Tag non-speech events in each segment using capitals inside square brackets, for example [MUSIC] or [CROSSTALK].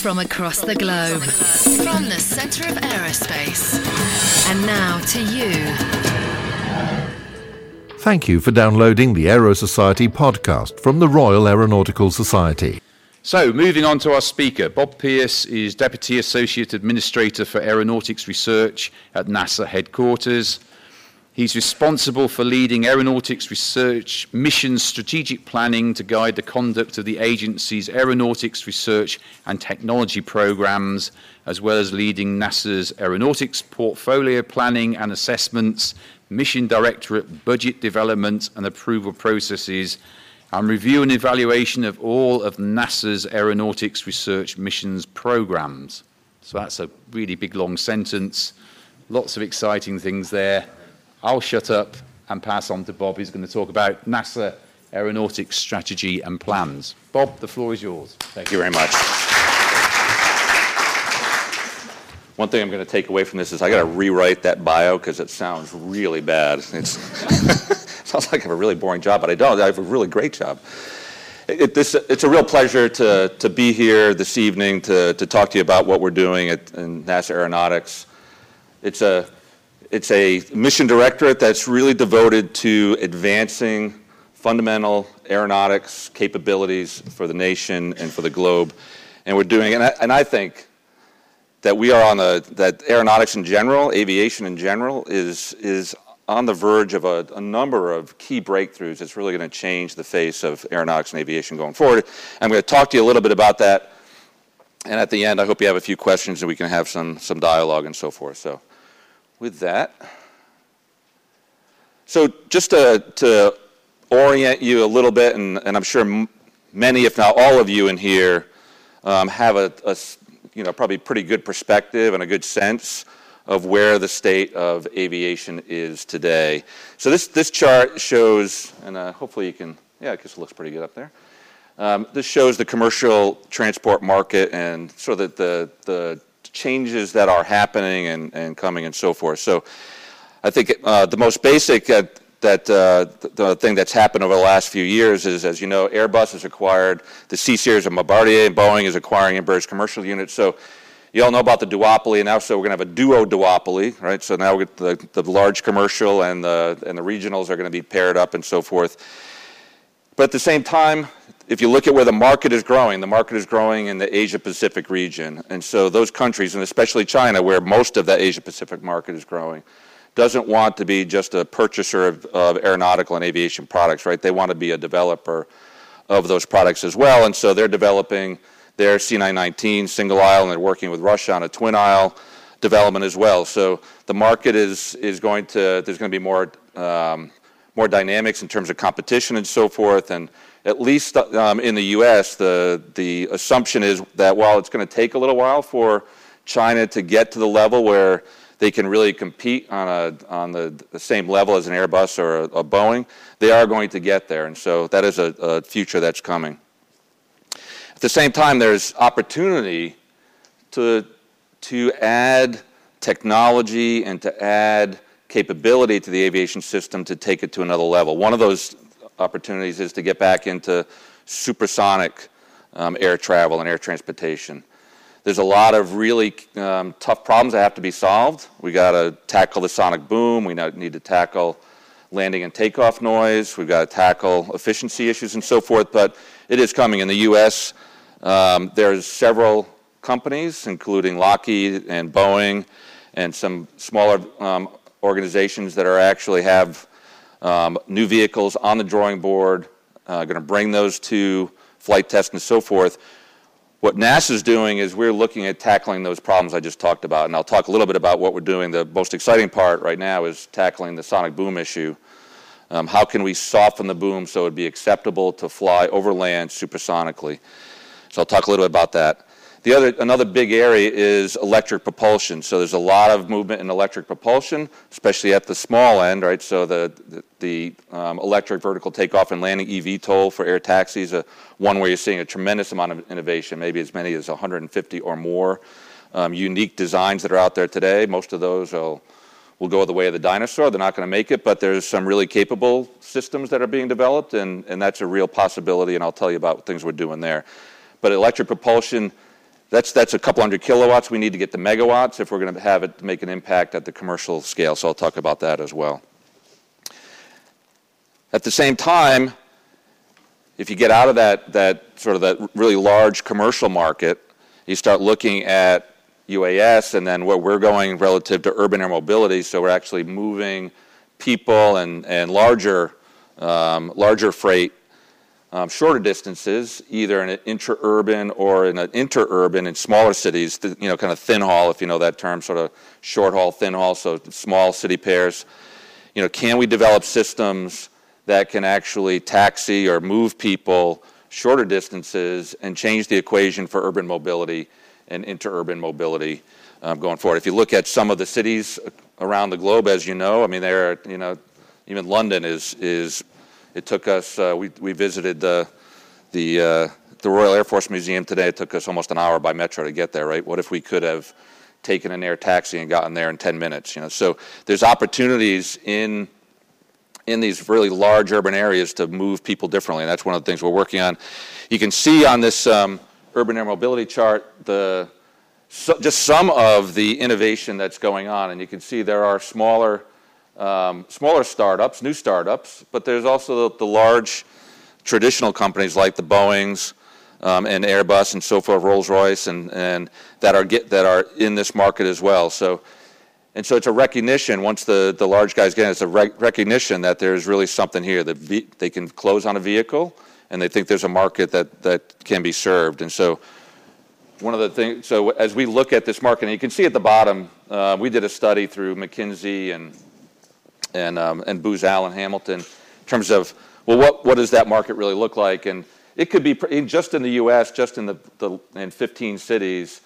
from across the globe, from the center of aerospace. And now to you. Thank you for downloading the Aero Society podcast from the Royal Aeronautical Society. So, moving on to our speaker, Bob Pearce is Deputy Associate Administrator for Aeronautics Research at NASA headquarters. He's responsible for leading aeronautics research mission strategic planning to guide the conduct of the agency's aeronautics research and technology programs, as well as leading NASA's aeronautics portfolio planning and assessments, mission directorate budget development and approval processes, and review and evaluation of all of NASA's aeronautics research missions programs. So that's a really big long sentence. Lots of exciting things there. I'll shut up and pass on to Bob, who's going to talk about NASA aeronautics strategy and plans. Bob, the floor is yours. Thank you very much. One thing I'm going to take away from this is I got to rewrite that bio because it sounds really bad. It [LAUGHS] sounds like I have a really boring job, but I don't. I have a really great job. It, this, it's a real pleasure to, to be here this evening to, to talk to you about what we're doing at in NASA Aeronautics. It's a it's a mission directorate that's really devoted to advancing fundamental aeronautics capabilities for the nation and for the globe. And we're doing, and I, and I think that we are on the, that aeronautics in general, aviation in general, is, is on the verge of a, a number of key breakthroughs that's really going to change the face of aeronautics and aviation going forward. I'm going to talk to you a little bit about that. And at the end, I hope you have a few questions and we can have some, some dialogue and so forth. So with that. So, just to, to orient you a little bit, and, and I'm sure many, if not all of you in here, um, have a, a, you know, probably pretty good perspective and a good sense of where the state of aviation is today. So, this, this chart shows, and uh, hopefully you can, yeah, I guess it looks pretty good up there. Um, this shows the commercial transport market and sort of the, the changes that are happening and, and coming and so forth. So I think uh, the most basic uh, that uh, the thing that's happened over the last few years is, as you know, Airbus has acquired the C series of Bombardier, and Boeing is acquiring Embraer's commercial units. So you all know about the duopoly, and now so we're going to have a duo duopoly, right? So now we the, the large commercial and the and the regionals are going to be paired up and so forth. But at the same time, if you look at where the market is growing, the market is growing in the Asia Pacific region. And so those countries, and especially China, where most of that Asia Pacific market is growing, doesn't want to be just a purchaser of, of aeronautical and aviation products, right? They want to be a developer of those products as well. And so they're developing their C919 single aisle, and they're working with Russia on a twin aisle development as well. So the market is, is going to, there's going to be more, um, more dynamics in terms of competition and so forth. And at least um, in the U.S., the, the assumption is that while it's going to take a little while for China to get to the level where they can really compete on, a, on the, the same level as an Airbus or a, a, Boeing, they are going to get there. And so that is a, a future that's coming. At the same time, there's opportunity to, to add technology and to add capability to the aviation system to take it to another level. One of those opportunities is to get back into supersonic um, air travel and air transportation. There's a lot of really um, tough problems that have to be solved. We got to tackle the sonic boom. We need to tackle landing and takeoff noise. We've got to tackle efficiency issues and so forth. But it is coming in the U.S. Um, there's several companies, including Lockheed and Boeing, and some smaller um, organizations that are actually have um, new vehicles on the drawing board, uh, going to bring those to flight test and so forth. What NASA is doing is we're looking at tackling those problems I just talked about, and I'll talk a little bit about what we're doing. The most exciting part right now is tackling the sonic boom issue. Um, how can we soften the boom so it would be acceptable to fly over land supersonically? So I'll talk a little bit about that. The other, another big area is electric propulsion. So there's a lot of movement in electric propulsion, especially at the small end, right? So the, the, the um, electric vertical takeoff and landing eVTOL for air taxis, uh, one where you're seeing a tremendous amount of innovation, maybe as many as 150 or more um, unique designs that are out there today. Most of those will, will go the way of the dinosaur. They're not going to make it, but there's some really capable systems that are being developed, and, and that's a real possibility, and I'll tell you about things we're doing there. But electric propulsion that's, that's a couple hundred kilowatts. We need to get to megawatts if we're going to have it make an impact at the commercial scale. So I'll talk about that as well. At the same time, if you get out of that, that sort of that really large commercial market, you start looking at UAS and then where we're going relative to urban air mobility. So we're actually moving people and, and larger, um, larger freight um, shorter distances, either in an intra-urban or in an interurban in smaller cities, you know, kind of thin haul, if you know that term, sort of short haul, thin haul, so small city pairs. You know, can we develop systems that can actually taxi or move people shorter distances and change the equation for urban mobility and interurban mobility um, going forward? If you look at some of the cities around the globe, as you know, I mean, there, are, you know, even London is is it took us, uh, we, we visited the, the, uh, the Royal Air Force Museum today. It took us almost an hour by metro to get there, right? What if we could have taken an air taxi and gotten there in 10 minutes? You know, so there's opportunities in in these really large urban areas to move people differently, and that's one of the things we're working on. You can see on this um, urban air mobility chart the so, just some of the innovation that's going on, and you can see there are smaller um, smaller startups, new startups, but there's also the, the large traditional companies like the Boeings um, and Airbus and so forth, Rolls Royce, and, and that are get, that are in this market as well. So, and so it's a recognition. Once the, the large guys get it, it's a rec- recognition that there's really something here that ve- they can close on a vehicle, and they think there's a market that that can be served. And so one of the things, so as we look at this market, and you can see at the bottom, uh, we did a study through McKinsey and and, um, and Booz Allen Hamilton in terms of, well, what, what does that market really look like? And it could be just in the U.S., just in the, the in 15 cities,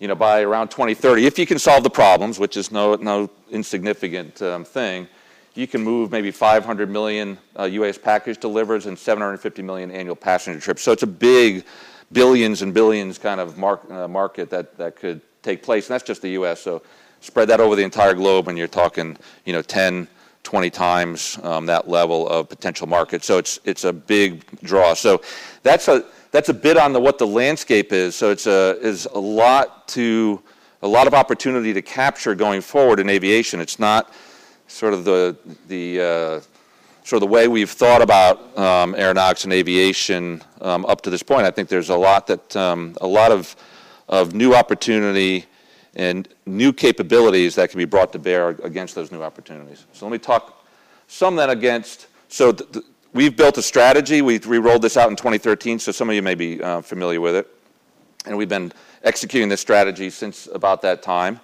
you know, by around 2030, if you can solve the problems, which is no, no insignificant um, thing, you can move maybe 500 million uh, U.S. package delivers and 750 million annual passenger trips. So it's a big billions and billions kind of uh, market that, that could take place. And that's just the U.S. So spread that over the entire globe, and you're talking, you know, 10, 20 times um, that level of potential market. So it's it's a big draw. So that's a that's a bit on the what the landscape is. So it's a is a lot to a lot of opportunity to capture going forward in aviation. It's not sort of the the uh, sort of the way we've thought about um, aeronautics and aviation um, up to this point. I think there's a lot that um, a lot of of new opportunity and new capabilities that can be brought to bear against those new opportunities. So let me talk some then against. So th- th- we've built a strategy. We, we rolled this out in 2013, so some of you may be uh, familiar with it. And we've been executing this strategy since about that time.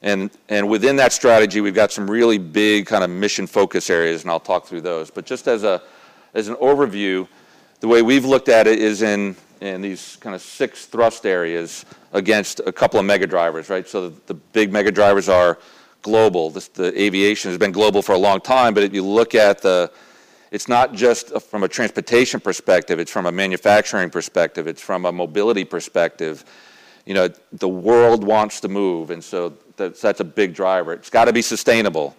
And, and within that strategy, we've got some really big kind of mission focus areas, and I'll talk through those. But just as, a, as an overview, the way we've looked at it is in in these kind of six thrust areas against a couple of mega drivers, right? So the, the big mega drivers are global. This, the aviation has been global for a long time, but if you look at the, it's not just from a transportation perspective, it's from a manufacturing perspective, it's from a mobility perspective. You know, the world wants to move, and so that's, that's a big driver. It's got to be sustainable.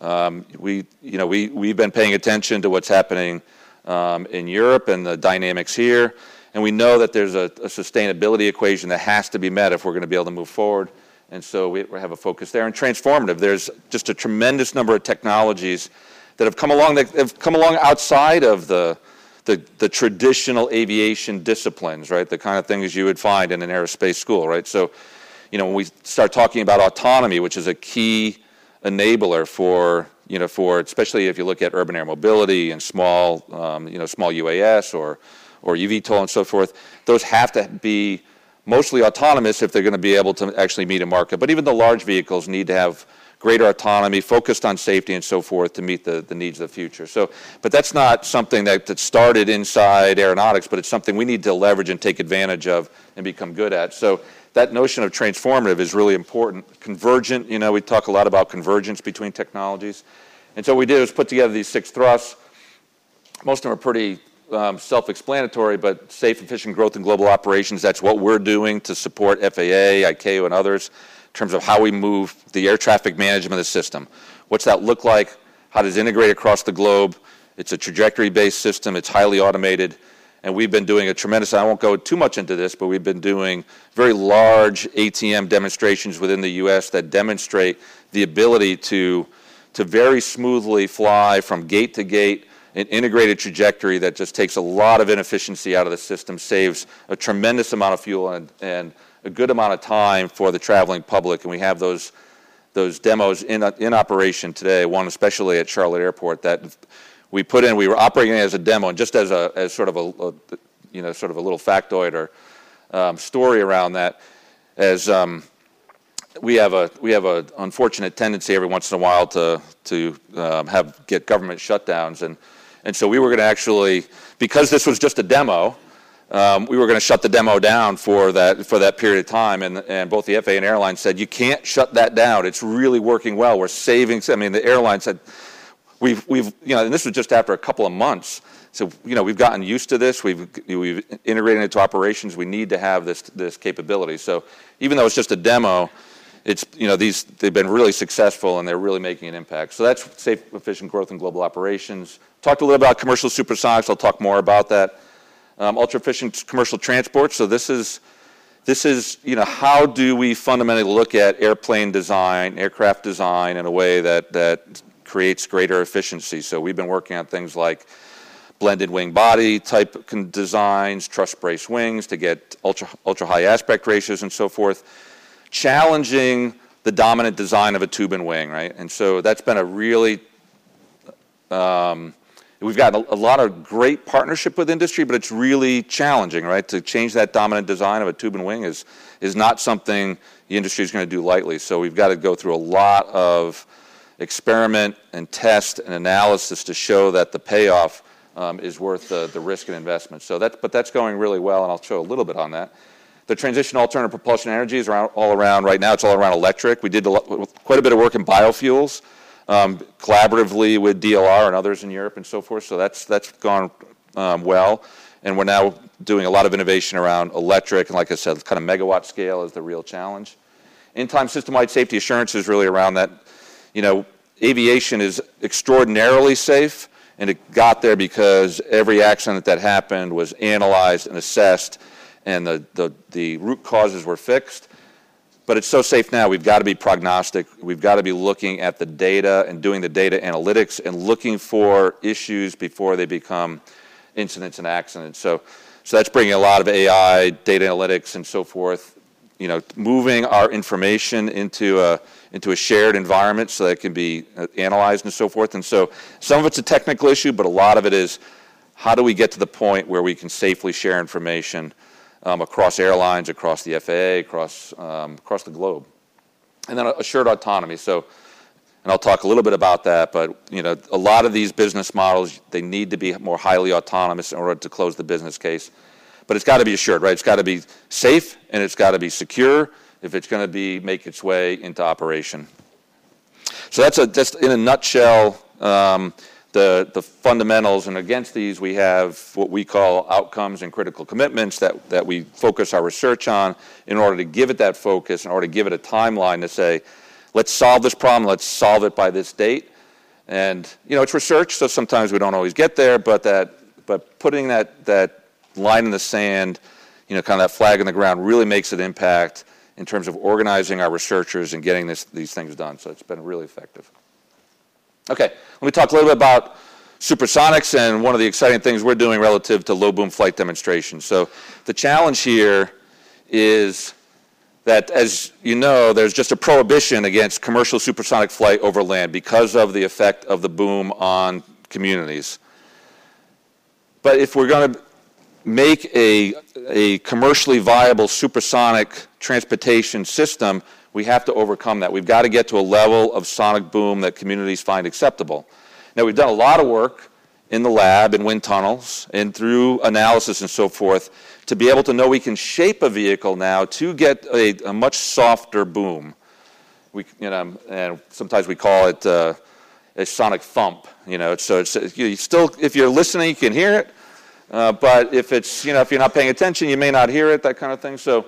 Um, we, you know, we, we've been paying attention to what's happening um, in Europe and the dynamics here. And we know that there's a, a sustainability equation that has to be met if we're going to be able to move forward. And so we have a focus there. And transformative, there's just a tremendous number of technologies that have come along that have come along outside of the, the, the, traditional aviation disciplines, right? The kind of things you would find in an aerospace school, right? So, you know, when we start talking about autonomy, which is a key enabler for, you know, for especially if you look at urban air mobility and small, um, you know, small UAS or or eVTOL and so forth, those have to be mostly autonomous if they're going to be able to actually meet a market. But even the large vehicles need to have greater autonomy, focused on safety and so forth to meet the, the needs of the future. So, but that's not something that, that started inside aeronautics, but it's something we need to leverage and take advantage of and become good at. So that notion of transformative is really important. Convergent, you know, we talk a lot about convergence between technologies. And so what we did was put together these six thrusts. Most of them are pretty um, self-explanatory, but safe, efficient growth in global operations, that's what we're doing to support FAA, ICAO, and others in terms of how we move the air traffic management of the system. What's that look like? How does it integrate across the globe? It's a trajectory-based system. It's highly automated. and we've been doing a tremendous, I won't go too much into this, but we've been doing very large ATM demonstrations within the US that demonstrate the ability to, to very smoothly fly from gate to gate, an integrated trajectory that just takes a lot of inefficiency out of the system, saves a tremendous amount of fuel and, and a good amount of time for the traveling public. And we have those, those demos in, in operation today, one especially at Charlotte Airport that we put in, we were operating as a demo, and just as a as sort of a, a you know sort of a little factoid or um, story around that, as um, we have a we have a unfortunate tendency every once in a while to to um, have get government shutdowns, and and so we were going to actually because this was just a demo. Um, we were going to shut the demo down for that for that period of time, and and both the FAA and airlines said you can't shut that down. It's really working well. We're saving. I mean, the airline said we've, we've, you know, and this was just after a couple of months. So, you know, we've gotten used to this. We've, we've integrated it into operations. We need to have this, this capability. So even though it's just a demo, it's, you know, these, they've been really successful and they're really making an impact. So that's safe, efficient growth in global operations. Talked a little about commercial supersonics. I'll talk more about that. Um, ultra efficient commercial transport. So this is, this is, you know, how do we fundamentally look at airplane design, aircraft design in a way that, that creates greater efficiency. So we've been working on things like blended wing body type designs, truss brace wings to get ultra, ultra high aspect ratios and so forth, challenging the dominant design of a tube and wing, right? And so that's been a really, um, we've got a, a, lot of great partnership with industry, but it's really challenging, right? To change that dominant design of a tube and wing is, is not something the industry is going to do lightly. So we've got to go through a lot of experiment and test and analysis to show that the payoff um, is worth the, the risk and investment. So that's, but that's going really well, and I'll show a little bit on that. The transition alternative propulsion energy is around, all around right now. It's all around electric. We did a lot, quite a bit of work in biofuels, um, collaboratively with DLR and others in Europe and so forth. So that's that's gone um, well, and we're now doing a lot of innovation around electric. And like I said, kind of megawatt scale is the real challenge. In-time system-wide safety assurance is really around that you know, aviation is extraordinarily safe, and it got there because every accident that happened was analyzed and assessed, and the, the, the root causes were fixed. But it's so safe now, we've got to be prognostic. We've got to be looking at the data and doing the data analytics and looking for issues before they become incidents and accidents. So, so that's bringing a lot of AI, data analytics, and so forth. You know, moving our information into a into a shared environment so that it can be uh, analyzed and so forth. And so some of it's a technical issue, but a lot of it is how do we get to the point where we can safely share information um, across airlines, across the FAA, across, um, across the globe. And then assured autonomy. So, and I'll talk a little bit about that, but you know, a lot of these business models, they need to be more highly autonomous in order to close the business case. But it's got to be assured, right? It's got to be safe and it's got to be secure if it's going to be make its way into operation. So that's a, just in a nutshell um, the, the fundamentals. And against these, we have what we call outcomes and critical commitments that, that we focus our research on in order to give it that focus, in order to give it a timeline to say, let's solve this problem, let's solve it by this date. And you know, it's research, so sometimes we don't always get there, but that but putting that that line in the sand, you know, kind of that flag in the ground really makes an impact in terms of organizing our researchers and getting this, these things done. So it's been really effective. Okay, let me talk a little bit about supersonics and one of the exciting things we're doing relative to low boom flight demonstration. So the challenge here is that, as you know, there's just a prohibition against commercial supersonic flight over land because of the effect of the boom on communities. But if we're going to make a, a commercially viable supersonic transportation system, we have to overcome that. We've got to get to a level of sonic boom that communities find acceptable. Now, we've done a lot of work in the lab, in wind tunnels, and through analysis and so forth to be able to know we can shape a vehicle now to get a, a much softer boom. We, you know, and sometimes we call it uh, a sonic thump. You know, so it's you still, if you're listening, you can hear it, uh, but if it's, you know, if you're not paying attention, you may not hear it, that kind of thing. So,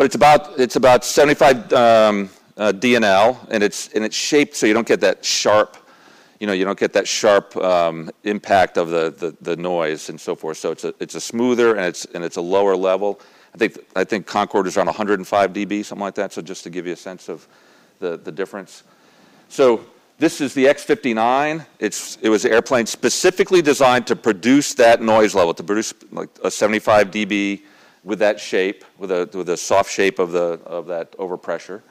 but it's about, it's about 75 um, uh, DNL, and it's, and it's shaped so you don't get that sharp, you know, you don't get that sharp um, impact of the, the, the, noise and so forth. So it's a, it's a smoother and it's, and it's a lower level. I think, I think Concorde is around 105 dB, something like that. So just to give you a sense of the, the difference. So this is the X-59. It's, it was an airplane specifically designed to produce that noise level, to produce like a 75 dB with that shape, with a, with a soft shape of, the, of that overpressure.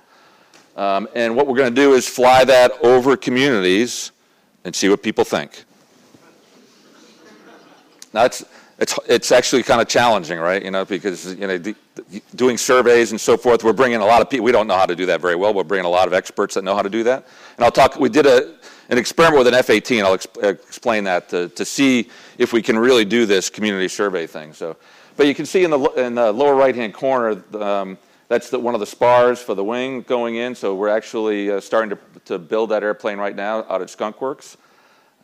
Um, and what we're going to do is fly that over communities and see what people think. Now, it's, it's, it's actually kind of challenging, right? You know, because, you know, the, doing surveys and so forth, we're bringing a lot of people. We don't know how to do that very well. We're bringing a lot of experts that know how to do that. And I'll talk, we did a, an experiment with an F-18. I'll exp- explain that to, to see if we can really do this community survey thing. So, but you can see in the, in the lower right-hand corner, um, that's the, one of the spars for the wing going in. So we're actually uh, starting to, to build that airplane right now out at Skunk Works.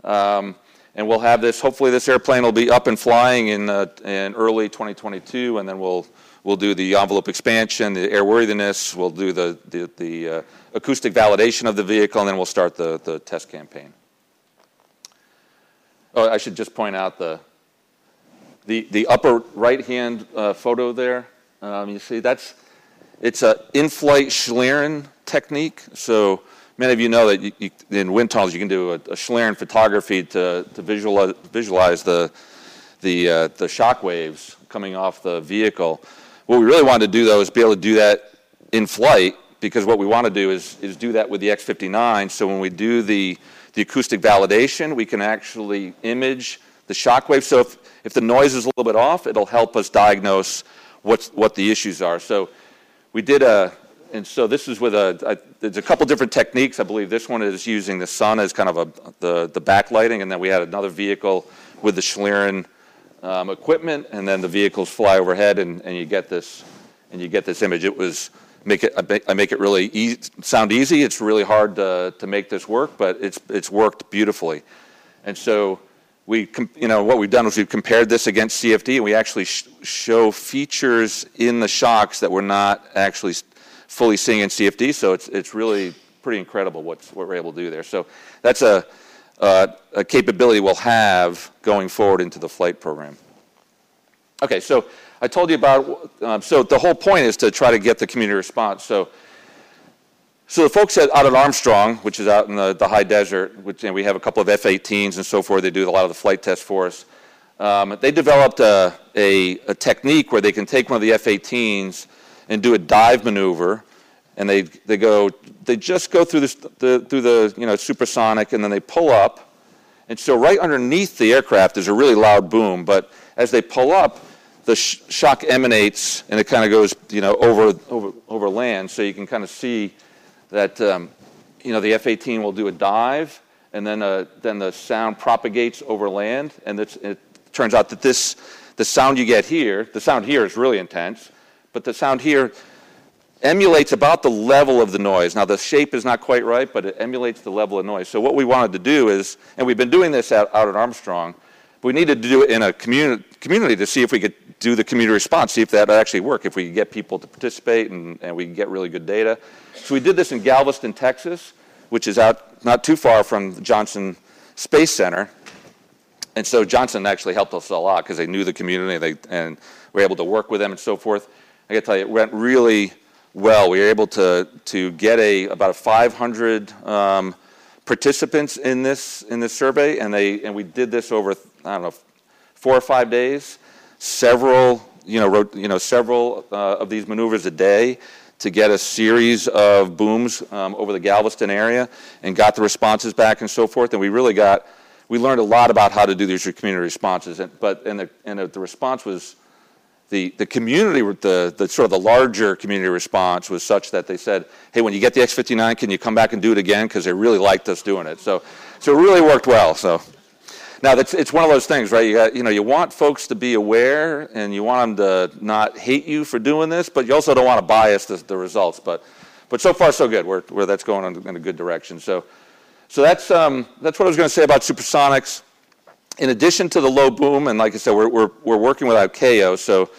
Um, and we'll have this, hopefully this airplane will be up and flying in, uh, in early 2022, and then we'll, we'll do the envelope expansion, the airworthiness, we'll do the, the, the uh, acoustic validation of the vehicle, and then we'll start the, the test campaign. Oh, I should just point out the, the, the upper right-hand uh, photo there. Um, you see, that's, it's an in-flight Schlieren technique. So many of you know that you, you, in wind tunnels you can do a, a Schlieren photography to, to visualize, visualize the, the, uh, the shock waves coming off the vehicle. What we really wanted to do, though, is be able to do that in flight because what we want to do is, is do that with the X59. So when we do the, the acoustic validation, we can actually image the shock wave. So if, if the noise is a little bit off, it'll help us diagnose what's, what the issues are. So we did a, and so this is with a, a, there's a couple different techniques. I believe this one is using the sun as kind of a, the, the backlighting, and then we had another vehicle with the Schlieren um, equipment, and then the vehicles fly overhead, and, and you get this, and you get this image. It was make it, I make it really easy, sound easy. It's really hard to, to make this work, but it's, it's worked beautifully. And so we, you know, what we've done is we've compared this against CFD, and we actually sh- show features in the shocks that we're not actually fully seeing in CFD. So it's it's really pretty incredible what's, what we're able to do there. So that's a, uh, a capability we'll have going forward into the flight program. Okay, so I told you about. Um, so the whole point is to try to get the community response. So so the folks at, out at Armstrong, which is out in the, the high desert, which and we have a couple of F-18s and so forth. They do a lot of the flight tests for us. Um, they developed a, a, a, technique where they can take one of the F-18s and do a dive maneuver, and they, they go they just go through this, the through the you know supersonic, and then they pull up, and so right underneath the aircraft is a really loud boom. But as they pull up, the sh- shock emanates, and it kind of goes you know over over over land, so you can kind of see that um, you know the F-18 will do a dive, and then uh, then the sound propagates over land, and it turns out that this the sound you get here, the sound here is really intense, but the sound here emulates about the level of the noise. Now the shape is not quite right, but it emulates the level of noise. So what we wanted to do is, and we've been doing this out, out at Armstrong, we needed to do it in a communi- community to see if we could do the community response, see if that would actually work, if we could get people to participate and, and we could get really good data. So we did this in Galveston, Texas, which is out not too far from Johnson Space Center. And so Johnson actually helped us a lot because they knew the community they, and were able to work with them and so forth. I got to tell you, it went really well. We were able to, to get a, about a 500 um, participants in this, in this survey, and, they, and we did this over, I don't know, four or five days, several, you know, wrote you know several uh, of these maneuvers a day to get a series of booms um, over the Galveston area and got the responses back and so forth. And we really got, we learned a lot about how to do these community responses. And, but, and the, and the response was, the, the community, the, the sort of the larger community response was such that they said, hey, when you get the X59, can you come back and do it again? Because they really liked us doing it. So, so it really worked well. So. Now, it's one of those things, right? You, got, you, know, you want folks to be aware and you want them to not hate you for doing this, but you also don't want to bias the, the results. But, but so far, so good. Where, that's going in a good direction. So, so that's, um, that's what I was going to say about supersonics. In addition to the low boom, and like I said, we're, we're, we're working with ICAO, so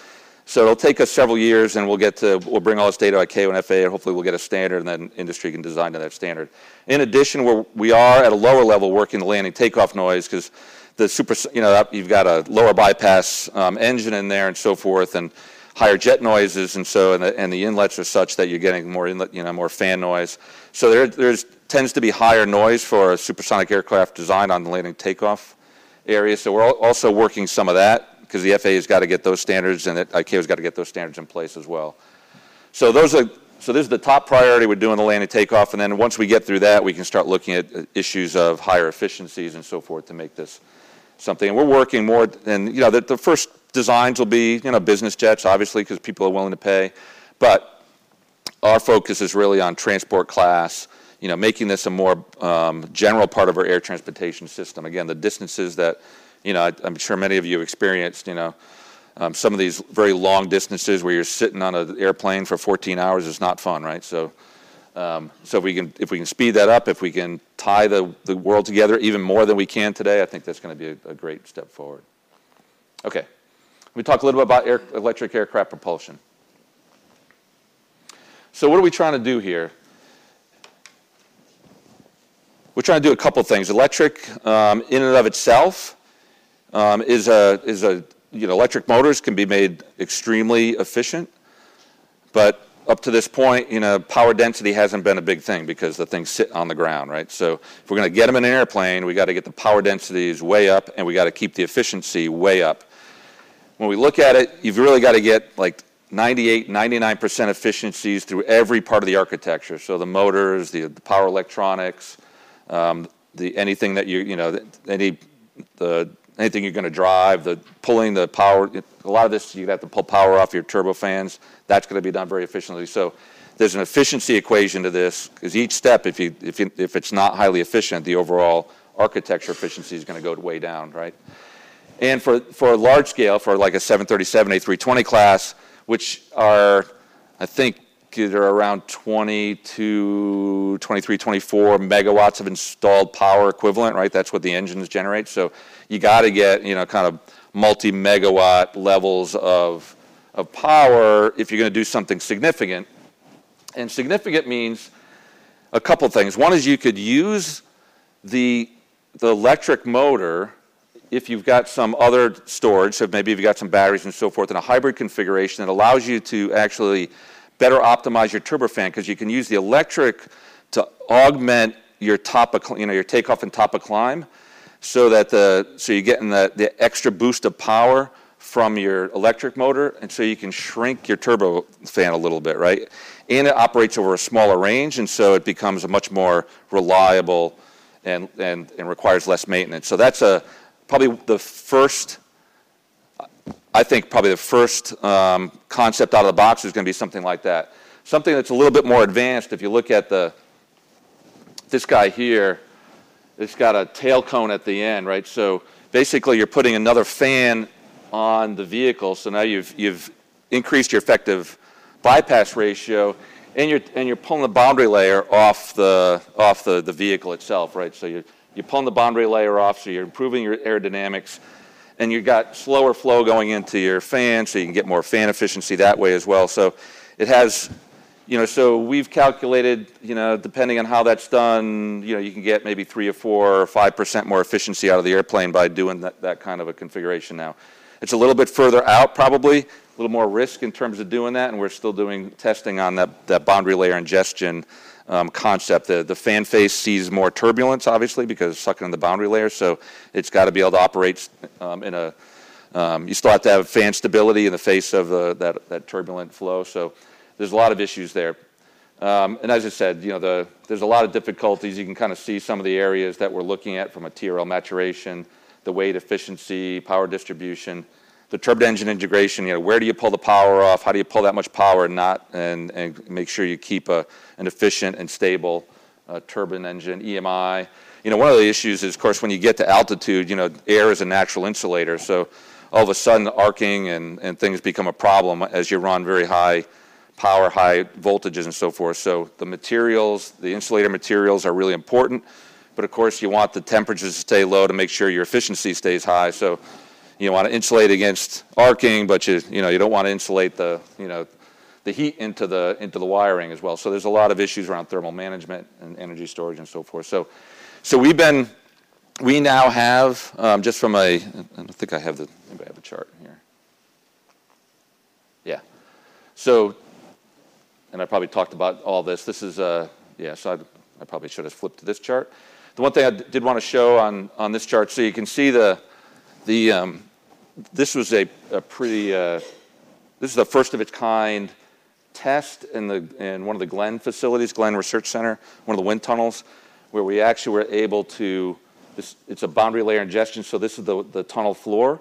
So it'll take us several years, and we'll get to we'll bring all this data to ICAO and FAA, and hopefully we'll get a standard, and then industry can design to that standard. In addition, we're, we are at a lower level working the landing takeoff noise because the super, you know, you've got a lower bypass um, engine in there and so forth, and higher jet noises, and so and the, and the inlets are such that you're getting more inlet, you know, more fan noise. So there there's tends to be higher noise for a supersonic aircraft designed on the landing takeoff area. So we're also working some of that because the FAA has got to get those standards and the ICAO has got to get those standards in place as well. So those are so this is the top priority. We're doing the landing takeoff, and then once we get through that, we can start looking at uh, issues of higher efficiencies and so forth to make this something. And we're working more, and you know, the, the first designs will be you know business jets, obviously, because people are willing to pay, but our focus is really on transport class. You know, making this a more um, general part of our air transportation system. Again, the distances that you know, I, am sure many of you experienced, you know, um, some of these very long distances where you're sitting on an airplane for 14 hours is not fun, right? So, um, so if we can if we can speed that up, if we can tie the, the world together even more than we can today, I think that's going to be a, a great step forward. Okay, we talk a little bit about air, electric aircraft propulsion. So what are we trying to do here? We're trying to do a couple things. Electric, um, in and of itself, um, is a is a you know electric motors can be made extremely efficient, but up to this point, you know, power density hasn't been a big thing because the things sit on the ground, right? So if we're going to get them in an airplane, we got to get the power densities way up, and we got to keep the efficiency way up. When we look at it, you've really got to get like 98, 99% efficiencies through every part of the architecture. So the motors, the, the power electronics, um, the anything that you you know any the anything you're going to drive, the pulling the power. A lot of this you have to pull power off your turbofans. That's going to be done very efficiently. So there's an efficiency equation to this because each step, if you, if you, if it's not highly efficient, the overall architecture efficiency is going to go way down, right? And for for large scale, for like a 737 A320 class, which are I think they're around 20 to 23, 24 megawatts of installed power equivalent, right? That's what the engines generate. So you got to get you know kind of multi megawatt levels of of power if you're going to do something significant. And significant means a couple things. One is you could use the the electric motor if you've got some other storage, so maybe you've got some batteries and so forth, in a hybrid configuration that allows you to actually better optimize your turbofan because you can use the electric to augment your top of, you know, your takeoff and top of climb so that the so you're getting the, the extra boost of power from your electric motor, and so you can shrink your turbo fan a little bit, right? And it operates over a smaller range, and so it becomes a much more reliable and, and, and requires less maintenance. So that's a probably the first, I think probably the first um, concept out of the box is going to be something like that. Something that's a little bit more advanced. If you look at the this guy here, it's got a tail cone at the end, right? So basically, you're putting another fan on the vehicle. So now you've you've increased your effective bypass ratio, and you're and you're pulling the boundary layer off the off the, the vehicle itself, right? So you're you're pulling the boundary layer off, so you're improving your aerodynamics, and you've got slower flow going into your fan, so you can get more fan efficiency that way as well. So it has you know, so we've calculated, you know, depending on how that's done, you know, you can get maybe three or four or five percent more efficiency out of the airplane by doing that, that kind of a configuration now. It's a little bit further out, probably, a little more risk in terms of doing that, and we're still doing testing on that, that boundary layer ingestion um, concept. The, the fan face sees more turbulence, obviously, because it's sucking in the boundary layer, so it's got to be able to operate um, in a, um, you still have to have fan stability in the face of uh, that, that turbulent flow. So there's a lot of issues there. Um, and as I said, you know, the, there's a lot of difficulties. You can kind of see some of the areas that we're looking at from a TRL maturation, the weight efficiency, power distribution, the turbine engine integration. You know, where do you pull the power off? How do you pull that much power and not and, and make sure you keep a, an efficient and stable uh, turbine engine EMI? You know, one of the issues is, of course, when you get to altitude, you know, air is a natural insulator. So all of a sudden, arcing and, and things become a problem as you run very high power, high voltages, and so forth. So the materials, the insulator materials are really important. But of course, you want the temperatures to stay low to make sure your efficiency stays high. So, you want to insulate against arcing, but you, you know, you don't want to insulate the, you know, the heat into the, into the wiring as well. So there's a lot of issues around thermal management and energy storage and so forth. So, so we've been, we now have, um, just from a, I don't think I have the, I have a chart here. Yeah. So, and I probably talked about all this. This is, uh, yeah, so I, I probably should have flipped to this chart. The one thing I did want to show on, on this chart, so you can see the, the um, this was a, a pretty, uh, this is the first of its kind test in, the, in one of the Glenn facilities, Glenn Research Center, one of the wind tunnels, where we actually were able to, this, it's a boundary layer ingestion, so this is the, the tunnel floor,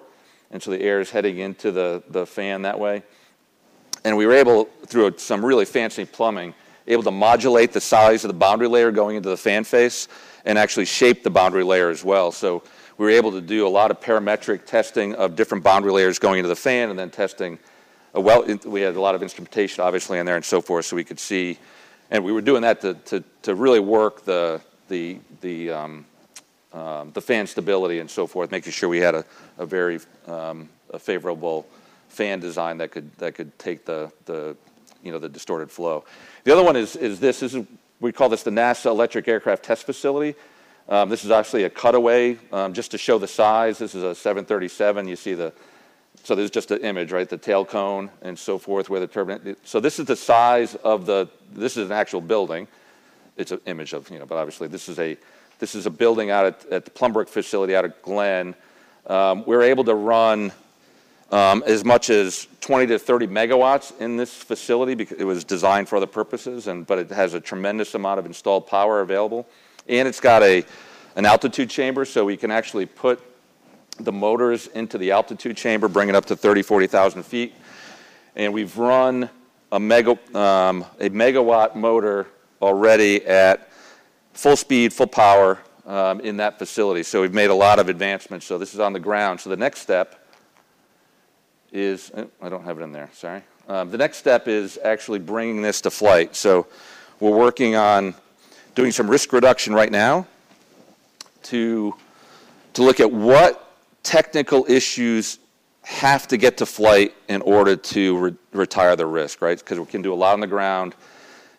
and so the air is heading into the, the fan that way. And we were able, through some really fancy plumbing, able to modulate the size of the boundary layer going into the fan face and actually shape the boundary layer as well. So we were able to do a lot of parametric testing of different boundary layers going into the fan and then testing well, we had a lot of instrumentation obviously in there and so forth, so we could see, and we were doing that to, to, to really work the, the, the, um, um, the fan stability and so forth, making sure we had a, a very um, a favorable fan design that could, that could take the, the, you know, the distorted flow. The other one is, is this, this is, we call this the NASA Electric Aircraft Test Facility. Um, this is actually a cutaway um, just to show the size. This is a 737. You see the, so there's just an image, right? The tail cone and so forth, where the turbine. So this is the size of the. This is an actual building. It's an image of you know, but obviously this is a this is a building out at, at the Plum Brook facility out of Glenn. Um, we are able to run um, as much as 20 to 30 megawatts in this facility because it was designed for other purposes, and but it has a tremendous amount of installed power available, and it's got a an altitude chamber, so we can actually put the motors into the altitude chamber, bring it up to 30, 40,000 feet. And we've run a, mega, um, a megawatt motor already at full speed, full power um, in that facility. So we've made a lot of advancements. So this is on the ground. So the next step is, oh, I don't have it in there, sorry. Um, the next step is actually bringing this to flight. So we're working on doing some risk reduction right now to, to look at what technical issues have to get to flight in order to re- retire the risk, right? Because we can do a lot on the ground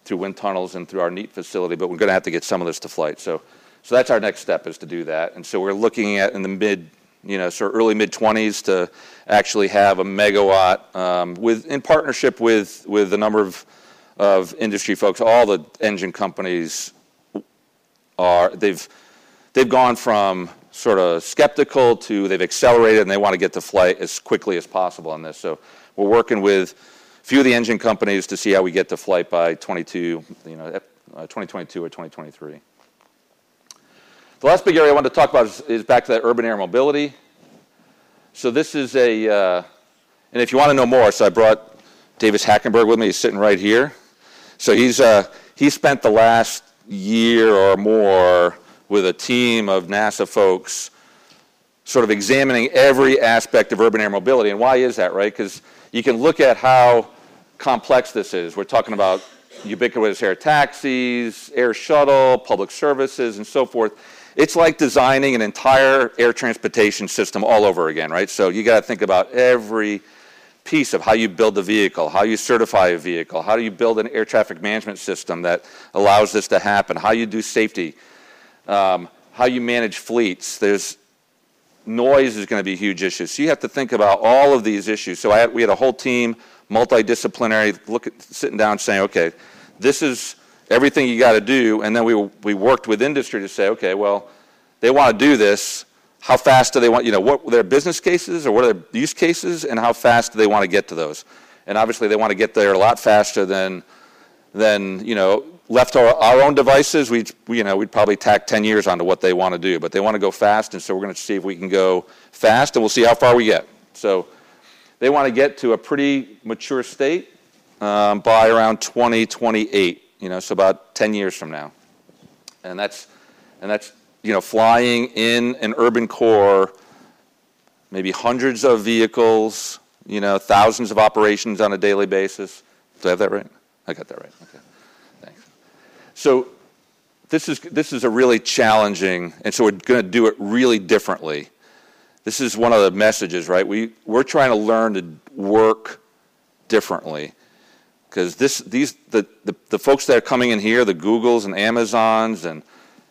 through wind tunnels and through our NEAT facility, but we're going to have to get some of this to flight. So, so that's our next step is to do that. And so we're looking at in the mid, you know, sort of early mid 20s to actually have a megawatt um, with in partnership with with a number of of industry folks. All the engine companies are they've they've gone from sort of skeptical to they've accelerated and they want to get to flight as quickly as possible on this. So we're working with a few of the engine companies to see how we get to flight by 22, you know, uh, 2022 or 2023. The last big area I want to talk about is, is back to that urban air mobility. So this is a, uh, and if you want to know more, so I brought Davis Hackenberg with me. He's sitting right here. So he's uh, he spent the last year or more with a team of NASA folks sort of examining every aspect of urban air mobility. And why is that, right? Because you can look at how complex this is. We're talking about ubiquitous air taxis, air shuttle, public services, and so forth. It's like designing an entire air transportation system all over again, right? So you got to think about every piece of how you build the vehicle, how you certify a vehicle, how do you build an air traffic management system that allows this to happen, how you do safety um, how you manage fleets. There's noise is going to be a huge issue. So you have to think about all of these issues. So we had a whole team, multidisciplinary, look at, sitting down saying, okay, this is everything you got to do. And then we, we worked with industry to say, okay, well, they want to do this. How fast do they want, you know, what their business cases or what are their use cases and how fast do they want to get to those? And obviously they want to get there a lot faster than, than you know, left our, our own devices, we'd, you know, we'd probably tack 10 years onto what they want to do. But they want to go fast, and so we're going to see if we can go fast, and we'll see how far we get. So they want to get to a pretty mature state um, by around 2028, you know, so about 10 years from now. And that's, and that's, you know, flying in an urban core, maybe hundreds of vehicles, you know, thousands of operations on a daily basis. Do I have that right? I got that right. Okay. Thanks. So this is, this is a really challenging, and so we're going to do it really differently this is one of the messages, right? We, we're trying to learn to work differently. Because this, these, the, the, the folks that are coming in here, the Googles and Amazons and,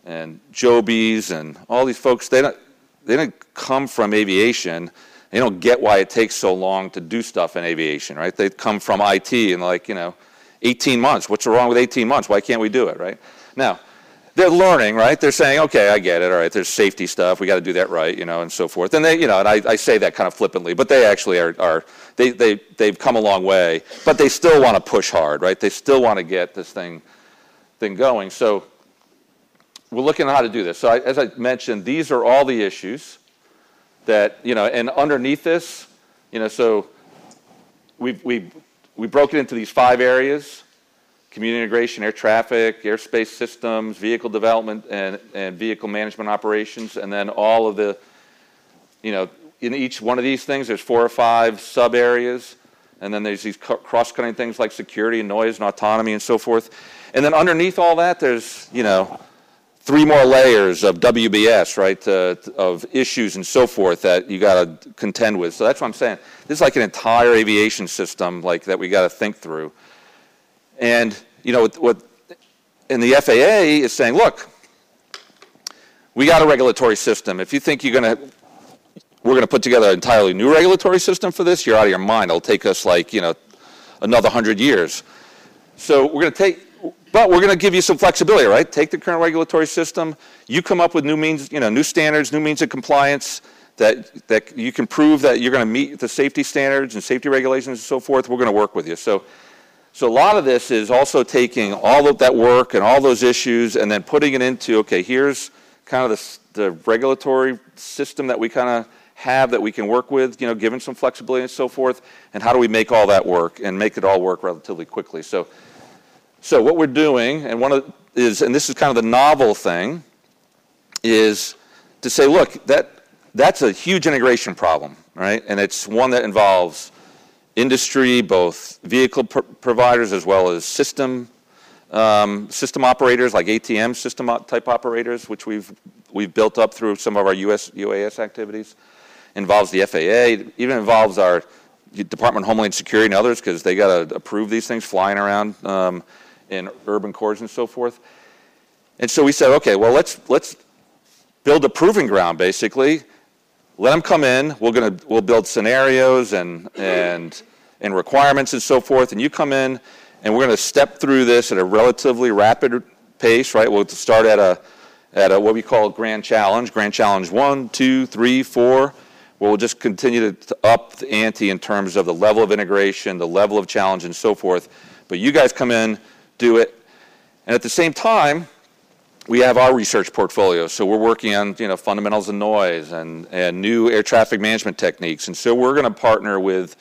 and Jobys and all these folks, they don't, they don't come from aviation. They don't get why it takes so long to do stuff in aviation, right? They come from IT and like, you know, 18 months. What's wrong with 18 months? Why can't we do it, right? Now, they're learning, right? They're saying, okay, I get it. All right, there's safety stuff. We got to do that right, you know, and so forth. And they, you know, and I, I say that kind of flippantly, but they actually are, are they, they, they've come a long way, but they still want to push hard, right? They still want to get this thing, thing going. So we're looking at how to do this. So I, as I mentioned, these are all the issues that, you know, and underneath this, you know, so we've, we we broke it into these five areas community integration, air traffic, airspace systems, vehicle development, and, and vehicle management operations, and then all of the, you know, in each one of these things, there's four or five sub areas, and then there's these cross cutting things like security and noise and autonomy and so forth. And then underneath all that, there's, you know, three more layers of WBS, right, uh, of issues and so forth that you got to contend with. So that's what I'm saying. This is like an entire aviation system, like that we got to think through. And you know, what, what and the FAA is saying, look, we got a regulatory system. If you think you're going to, we're going to put together an entirely new regulatory system for this, you're out of your mind. It'll take us like, you know, another hundred years. So we're going to take, but we're going to give you some flexibility, right? Take the current regulatory system. You come up with new means, you know, new standards, new means of compliance that, that you can prove that you're going to meet the safety standards and safety regulations and so forth. We're going to work with you. So so a lot of this is also taking all of that work and all those issues and then putting it into, okay, here's kind of the, the regulatory system that we kind of have that we can work with, you know, given some flexibility and so forth, and how do we make all that work and make it all work relatively quickly. So, so what we're doing, and one of is, and this is kind of the novel thing, is to say, look, that that's a huge integration problem, right? And it's one that involves industry, both vehicle pr- providers as well as system um, system operators like ATM system type operators, which we've we've built up through some of our US UAS activities. Involves the FAA, even involves our Department of Homeland Security and others because they got to approve these things flying around um, in urban cores and so forth. And so we said, okay, well let's let's build a proving ground basically let them come in. We're gonna we'll build scenarios and and and requirements and so forth. And you come in, and we're going to step through this at a relatively rapid pace. Right? We'll start at a at a what we call grand challenge. Grand challenge one, two, three, four. We'll just continue to up the ante in terms of the level of integration, the level of challenge, and so forth. But you guys come in, do it, and at the same time, we have our research portfolio. So we're working on you know fundamentals of noise and, and new air traffic management techniques. And so we're going to partner with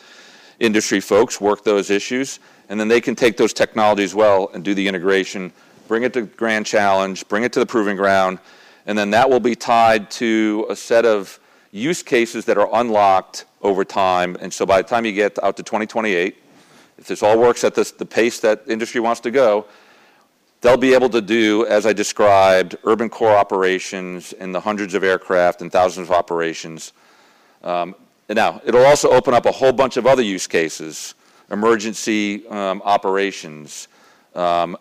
industry folks, work those issues, and then they can take those technologies well and do the integration, bring it to Grand Challenge, bring it to the proving ground, and then that will be tied to a set of use cases that are unlocked over time. And so by the time you get out to 2028, if this all works at this, the pace that industry wants to go, they'll be able to do, as I described, urban core operations in the hundreds of aircraft and thousands of operations. Um, now, it'll also open up a whole bunch of other use cases, emergency um, operations, um,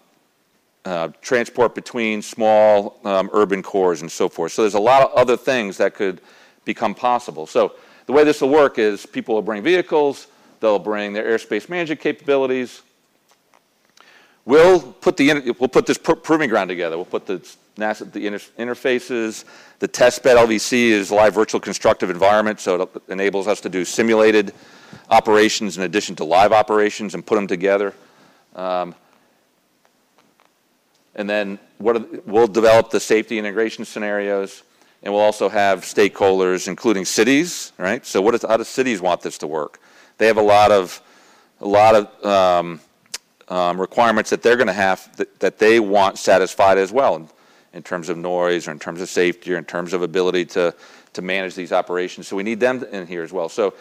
uh, transport between small um, urban cores and so forth. So there's a lot of other things that could become possible. So the way this will work is people will bring vehicles, they'll bring their airspace management capabilities, We'll put, the, we'll put this proving ground together. We'll put the NASA, the inter, interfaces. The testbed LVC is live virtual constructive environment, so it enables us to do simulated operations in addition to live operations and put them together. Um, and then the, we'll develop the safety integration scenarios, and we'll also have stakeholders, including cities, right? So what is, how do cities want this to work? They have a lot of, a lot of um, um, requirements that they're going to have that, that, they want satisfied as well in, in, terms of noise or in terms of safety or in terms of ability to, to manage these operations. So we need them in here as well. So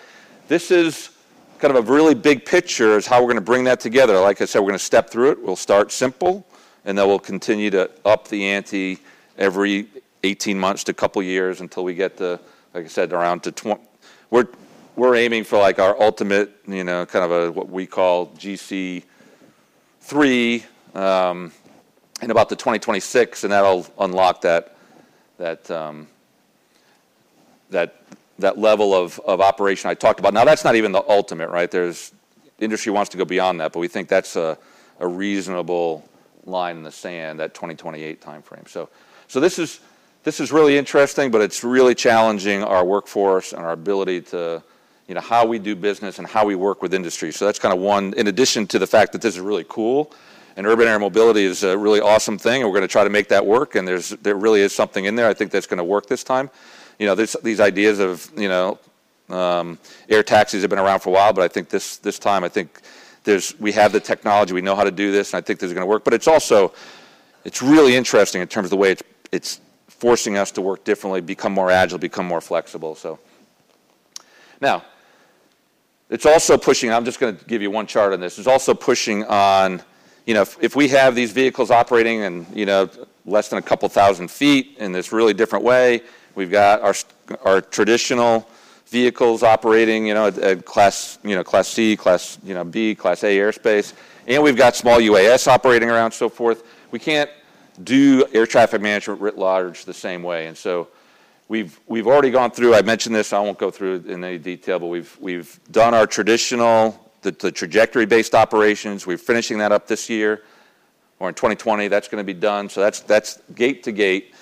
this is kind of a really big picture is how we're going to bring that together. Like I said, we're going to step through it. We'll start simple, and then we'll continue to up the ante every 18 months to a couple years until we get the like I said, around to 20. We're we're aiming for like our ultimate, you know, kind of a what we call GC three um, in about the 2026, and that'll unlock that that um, that that level of, of operation I talked about. Now that's not even the ultimate, right? There's industry wants to go beyond that, but we think that's a, a reasonable line in the sand, that 2028 timeframe. So so this is this is really interesting, but it's really challenging our workforce and our ability to you know, how we do business and how we work with industry. So that's kind of one, in addition to the fact that this is really cool, and urban air mobility is a really awesome thing, and we're going to try to make that work, and there's, there really is something in there I think that's going to work this time. You know, these ideas of, you know, um, air taxis have been around for a while, but I think this, this time, I think there's, we have the technology, we know how to do this, and I think this is going to work. But it's also, it's really interesting in terms of the way it's, it's forcing us to work differently, become more agile, become more flexible. So now, it's also pushing, I'm just going to give you one chart on this, it's also pushing on, you know, if, if we have these vehicles operating in, you know, less than a couple thousand feet in this really different way, we've got our, our traditional vehicles operating, you know, at, at class, you know, class C, class, you know, B, class A airspace, and we've got small UAS operating around, so forth. We can't do air traffic management writ large the same way, and so We've, we've already gone through, I mentioned this, I won't go through in any detail, but we've, we've done our traditional, the, the trajectory-based operations. We're finishing that up this year, or in 2020, that's going to be done. So that's, that's gate to gate,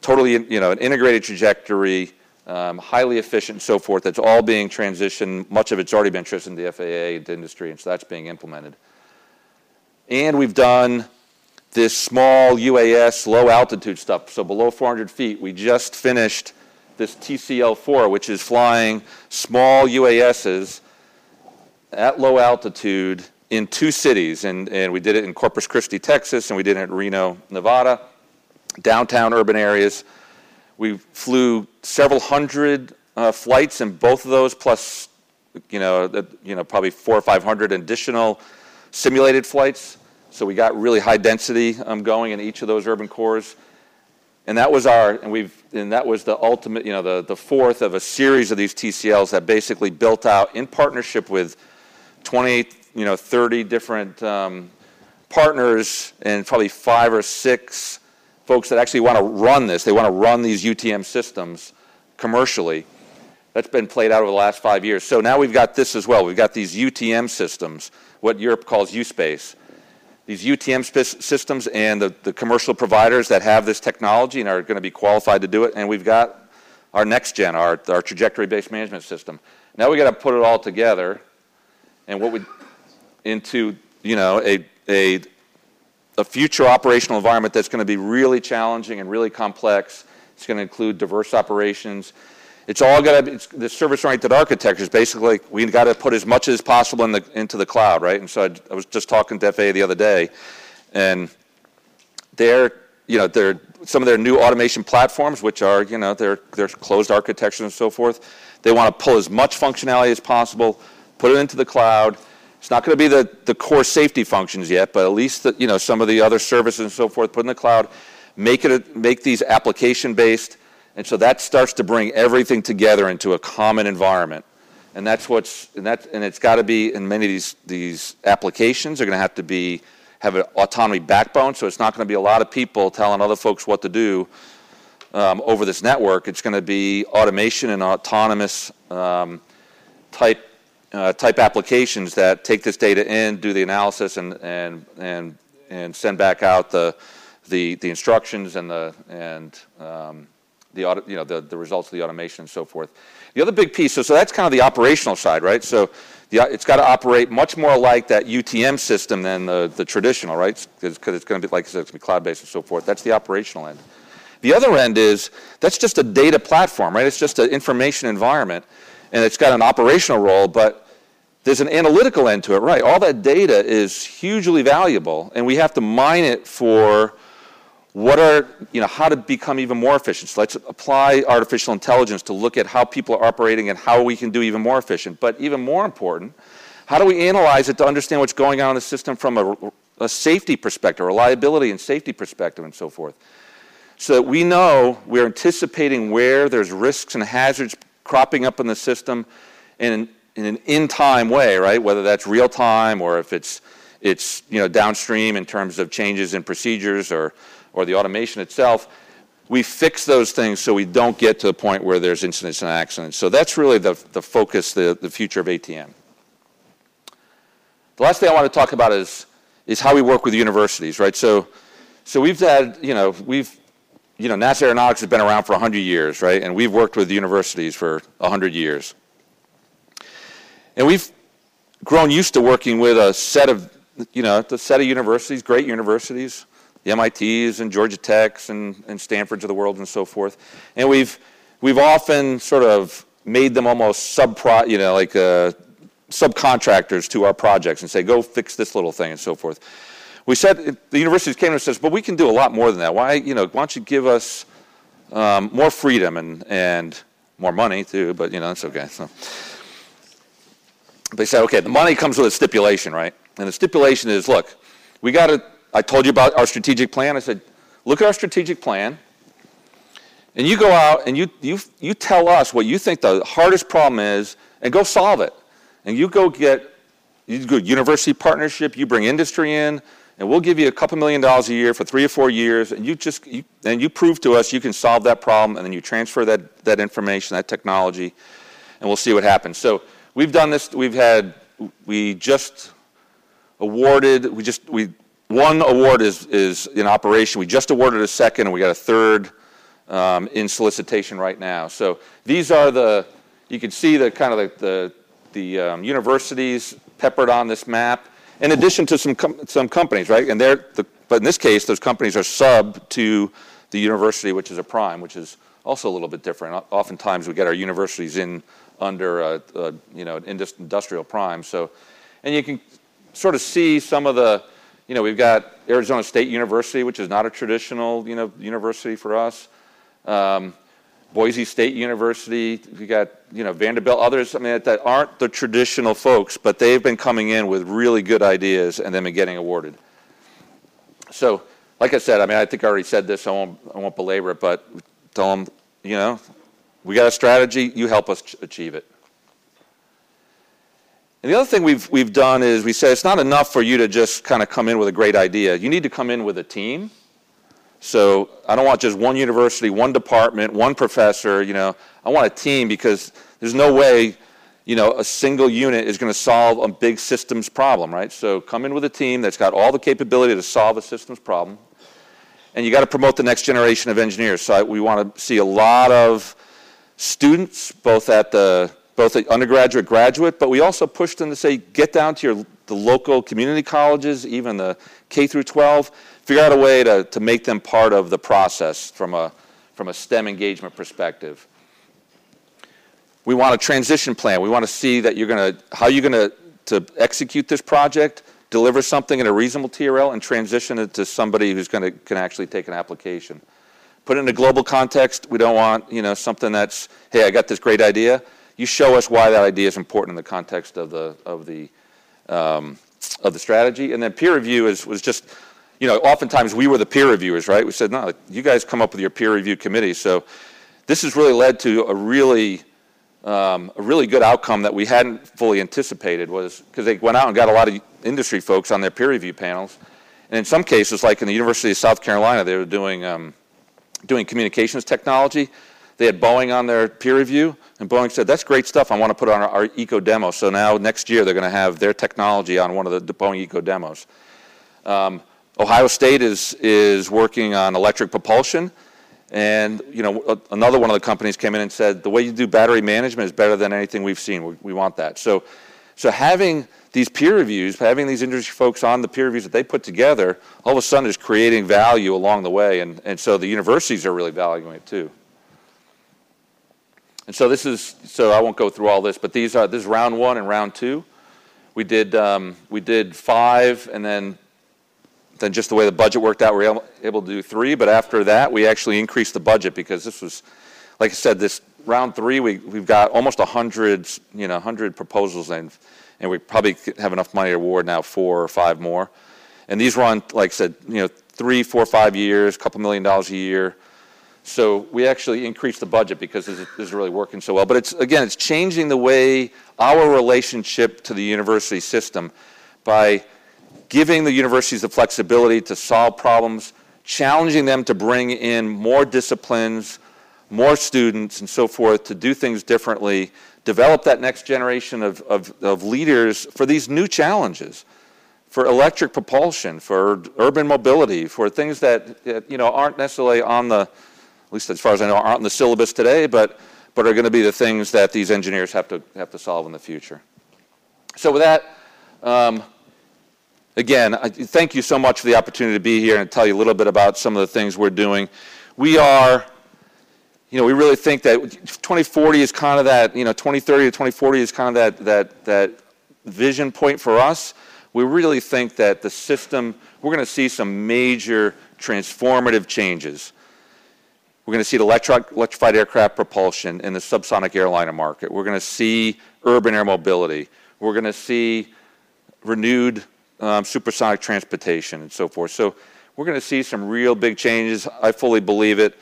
totally, you know, an integrated trajectory, um, highly efficient and so forth. That's all being transitioned. Much of it's already been transitioned to the FAA, the industry, and so that's being implemented. And we've done this small UAS low altitude stuff, so below 400 feet. We just finished this TCL4, which is flying small UASs at low altitude in two cities. And, and we did it in Corpus Christi, Texas, and we did it in Reno, Nevada, downtown urban areas. We flew several hundred uh, flights in both of those, plus, you know, uh, you know, probably four or 500 additional simulated flights. So we got really high density um, going in each of those urban cores. And that was our, and we've, and that was the ultimate, you know, the, the fourth of a series of these TCLs that basically built out in partnership with 28, you know, 30 different um, partners and probably five or six folks that actually want to run this. They want to run these UTM systems commercially. That's been played out over the last five years. So now we've got this as well. We've got these UTM systems, what Europe calls USpace these UTM systems and the, the commercial providers that have this technology and are going to be qualified to do it. And we've got our next gen, our, our trajectory-based management system. Now we got to put it all together, and what we into you know a a a future operational environment that's going to be really challenging and really complex. It's going to include diverse operations. It's all got to be, the service-oriented architecture is basically, we got to put as much as possible in the, into the cloud, right? And so I, I was just talking to FAA the other day, and they're, you know, they're, some of their new automation platforms, which are, you know, they're, they're closed architecture and so forth, they want to pull as much functionality as possible, put it into the cloud. It's not going to be the, the core safety functions yet, but at least the, you know, some of the other services and so forth, put in the cloud, make, it a, make these application-based, and so that starts to bring everything together into a common environment. And that's what's, and, that, and it's got to be, in many of these, these applications, are going to have to be, have an autonomy backbone. So it's not going to be a lot of people telling other folks what to do um, over this network. It's going to be automation and autonomous um, type, uh, type applications that take this data in, do the analysis, and, and, and, and send back out the, the, the instructions and the, and, um, the, auto, you know, the, the results of the automation and so forth. The other big piece, so, so that's kind of the operational side, right? So the, it's got to operate much more like that UTM system than the, the traditional, right? Because it's going to be, like I said, it's going to be cloud-based and so forth. That's the operational end. The other end is, that's just a data platform, right? It's just an information environment, and it's got an operational role, but there's an analytical end to it, right? All that data is hugely valuable, and we have to mine it for what are, you know, how to become even more efficient. So let's apply artificial intelligence to look at how people are operating and how we can do even more efficient. But even more important, how do we analyze it to understand what's going on in the system from a, a safety perspective, reliability and safety perspective, and so forth. so that we know we're anticipating where there's risks and hazards cropping up in the system in, in an in-time way, right? Whether that's real time or if it's, it's you know, downstream in terms of changes in procedures or, or the automation itself. We fix those things so we don't get to the point where there's incidents and accidents. So that's really the, the focus, the, the future of ATM. The last thing I want to talk about is, is how we work with universities, right? So, so we've had, you know, we've you know, NASA Aeronautics has been around for 100 years, right? And we've worked with universities for 100 years. And we've grown used to working with a set of, you know, a set of universities, great universities, the MITs and Georgia Techs and, and Stanfords of the world and so forth. And we've, we've often sort of made them almost sub you know, like uh, subcontractors to our projects and say, go fix this little thing and so forth we said the universities came and says, but we can do a lot more than that. Why, you know, why don't you give us um, more freedom and, and more money too? But you know, that's okay. So they said, okay, the money comes with a stipulation, right? And the stipulation is, look, we got to. I told you about our strategic plan. I said, look at our strategic plan, and you go out and you you you tell us what you think the hardest problem is, and go solve it. And you go get you go university partnership. You bring industry in and we'll give you a couple million dollars a year for three or four years, and you just you, and you prove to us you can solve that problem, and then you transfer that that information, that technology, and we'll see what happens. So we've done this. We've had we just awarded. We just we one award is is in operation. We just awarded a second, and we got a third um, in solicitation right now. So these are the you can see the kind of the the, the um, universities peppered on this map in addition to some, com- some companies, right? And they're, the, but in this case, those companies are sub to the university, which is a prime, which is also a little bit different. Oftentimes, we get our universities in under a, a you know industrial prime. So, and you can sort of see some of the, you know, we've got Arizona State University, which is not a traditional you know university for us. Um, Boise State University, we got you know Vanderbilt, others. I mean that aren't the traditional folks, but they've been coming in with really good ideas and then been getting awarded. So, like I said, I mean I think I already said this. I won't I won't belabor it, but tell them you know we got a strategy. You help us achieve it. And the other thing we've we've done is we said it's not enough for you to just kind of come in with a great idea. You need to come in with a team so I don't want just one university, one department, one professor. You know, I want a team because there's no way, you know, a single unit is going to solve a big systems problem, right? So come in with a team that's got all the capability to solve a systems problem, and you got to promote the next generation of engineers. So we want to see a lot of students, both at the both at undergraduate, graduate, but we also push them to say, get down to your the local community colleges, even the K through 12 figure out a way to, to make them part of the process from a, from a STEM engagement perspective. We want a transition plan. We want to see that you're going to, how you're going to, to execute this project, deliver something in a reasonable TRL, and transition it to somebody who's going to can actually take an application. Put it in a global context. We don't want you know something that's hey I got this great idea. You show us why that idea is important in the context of the of the um, of the strategy, and then peer review is was just you know, oftentimes we were the peer reviewers, right? We said, no, you guys come up with your peer review committee. So this has really led to a really, um, a really good outcome that we hadn't fully anticipated was because they went out and got a lot of industry folks on their peer review panels. And in some cases, like in the University of South Carolina, they were doing, um, doing communications technology. They had Boeing on their peer review, and Boeing said, that's great stuff. I want to put on our, our eco demo. So now next year they're going to have their technology on one of the, Boeing eco demos. Um, Ohio State is, is working on electric propulsion. And you know, another one of the companies came in and said, the way you do battery management is better than anything we've seen. We, we want that. So, so having these peer reviews, having these industry folks on the peer reviews that they put together, all of a sudden is creating value along the way. And, and so the universities are really valuing it too. And so this is, so I won't go through all this, but these are, this is round one and round two. We did, um, we did five and then then just the way the budget worked out, we were able to do three. But after that, we actually increased the budget because this was, like I said, this round three, we, we've got almost 100, you know, 100 proposals and and we probably have enough money to award now four or five more. And these run, like I said, you know, three, four, five years, a couple million dollars a year. So we actually increased the budget because this is, really working so well. But it's again, it's changing the way our relationship to the university system by giving the universities the flexibility to solve problems, challenging them to bring in more disciplines, more students, and so forth to do things differently, develop that next generation of, of, of leaders for these new challenges for electric propulsion, for urban mobility, for things that you know aren't necessarily on the at least as far as I know, aren't in the syllabus today, but, but are going to be the things that these engineers have to, have to solve in the future. So with that, um, again, I, thank you so much for the opportunity to be here and tell you a little bit about some of the things we're doing. We are, you know, we really think that 2040 is kind of that, you know, 2030 to 2040 is kind of that, that, that vision point for us. We really think that the system, we're going to see some major transformative changes. We're going to see the electrified aircraft propulsion in the subsonic airliner market. We're going to see urban air mobility. We're going to see renewed um, supersonic transportation and so forth. So we're going to see some real big changes. I fully believe it.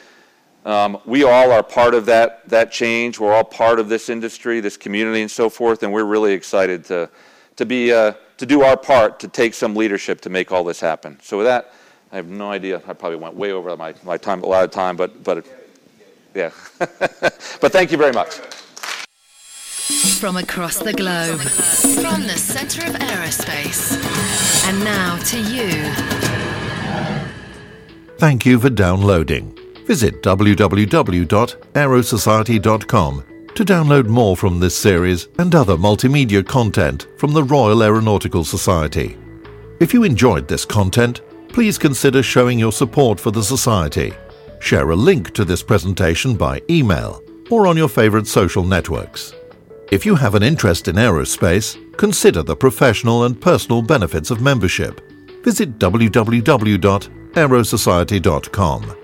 Um, we all are part of that, that change. We're all part of this industry, this community, and so forth, and we're really excited to, to, be, uh, to do our part to take some leadership to make all this happen. So with that, I have no idea. I probably went way over my, my time, a lot of time, but, but yeah. [LAUGHS] but thank you very much. From across the globe, from the center of aerospace. And now to you. Thank you for downloading. Visit www.aerosociety.com to download more from this series and other multimedia content from the Royal Aeronautical Society. If you enjoyed this content, please consider showing your support for the Society. Share a link to this presentation by email or on your favorite social networks. If you have an interest in aerospace, consider the professional and personal benefits of membership. Visit www.aerosociety.com.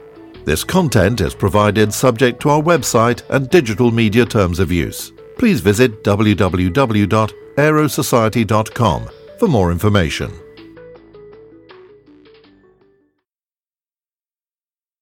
This content is provided subject to our website and digital media terms of use. Please visit www.aerosociety.com for more information.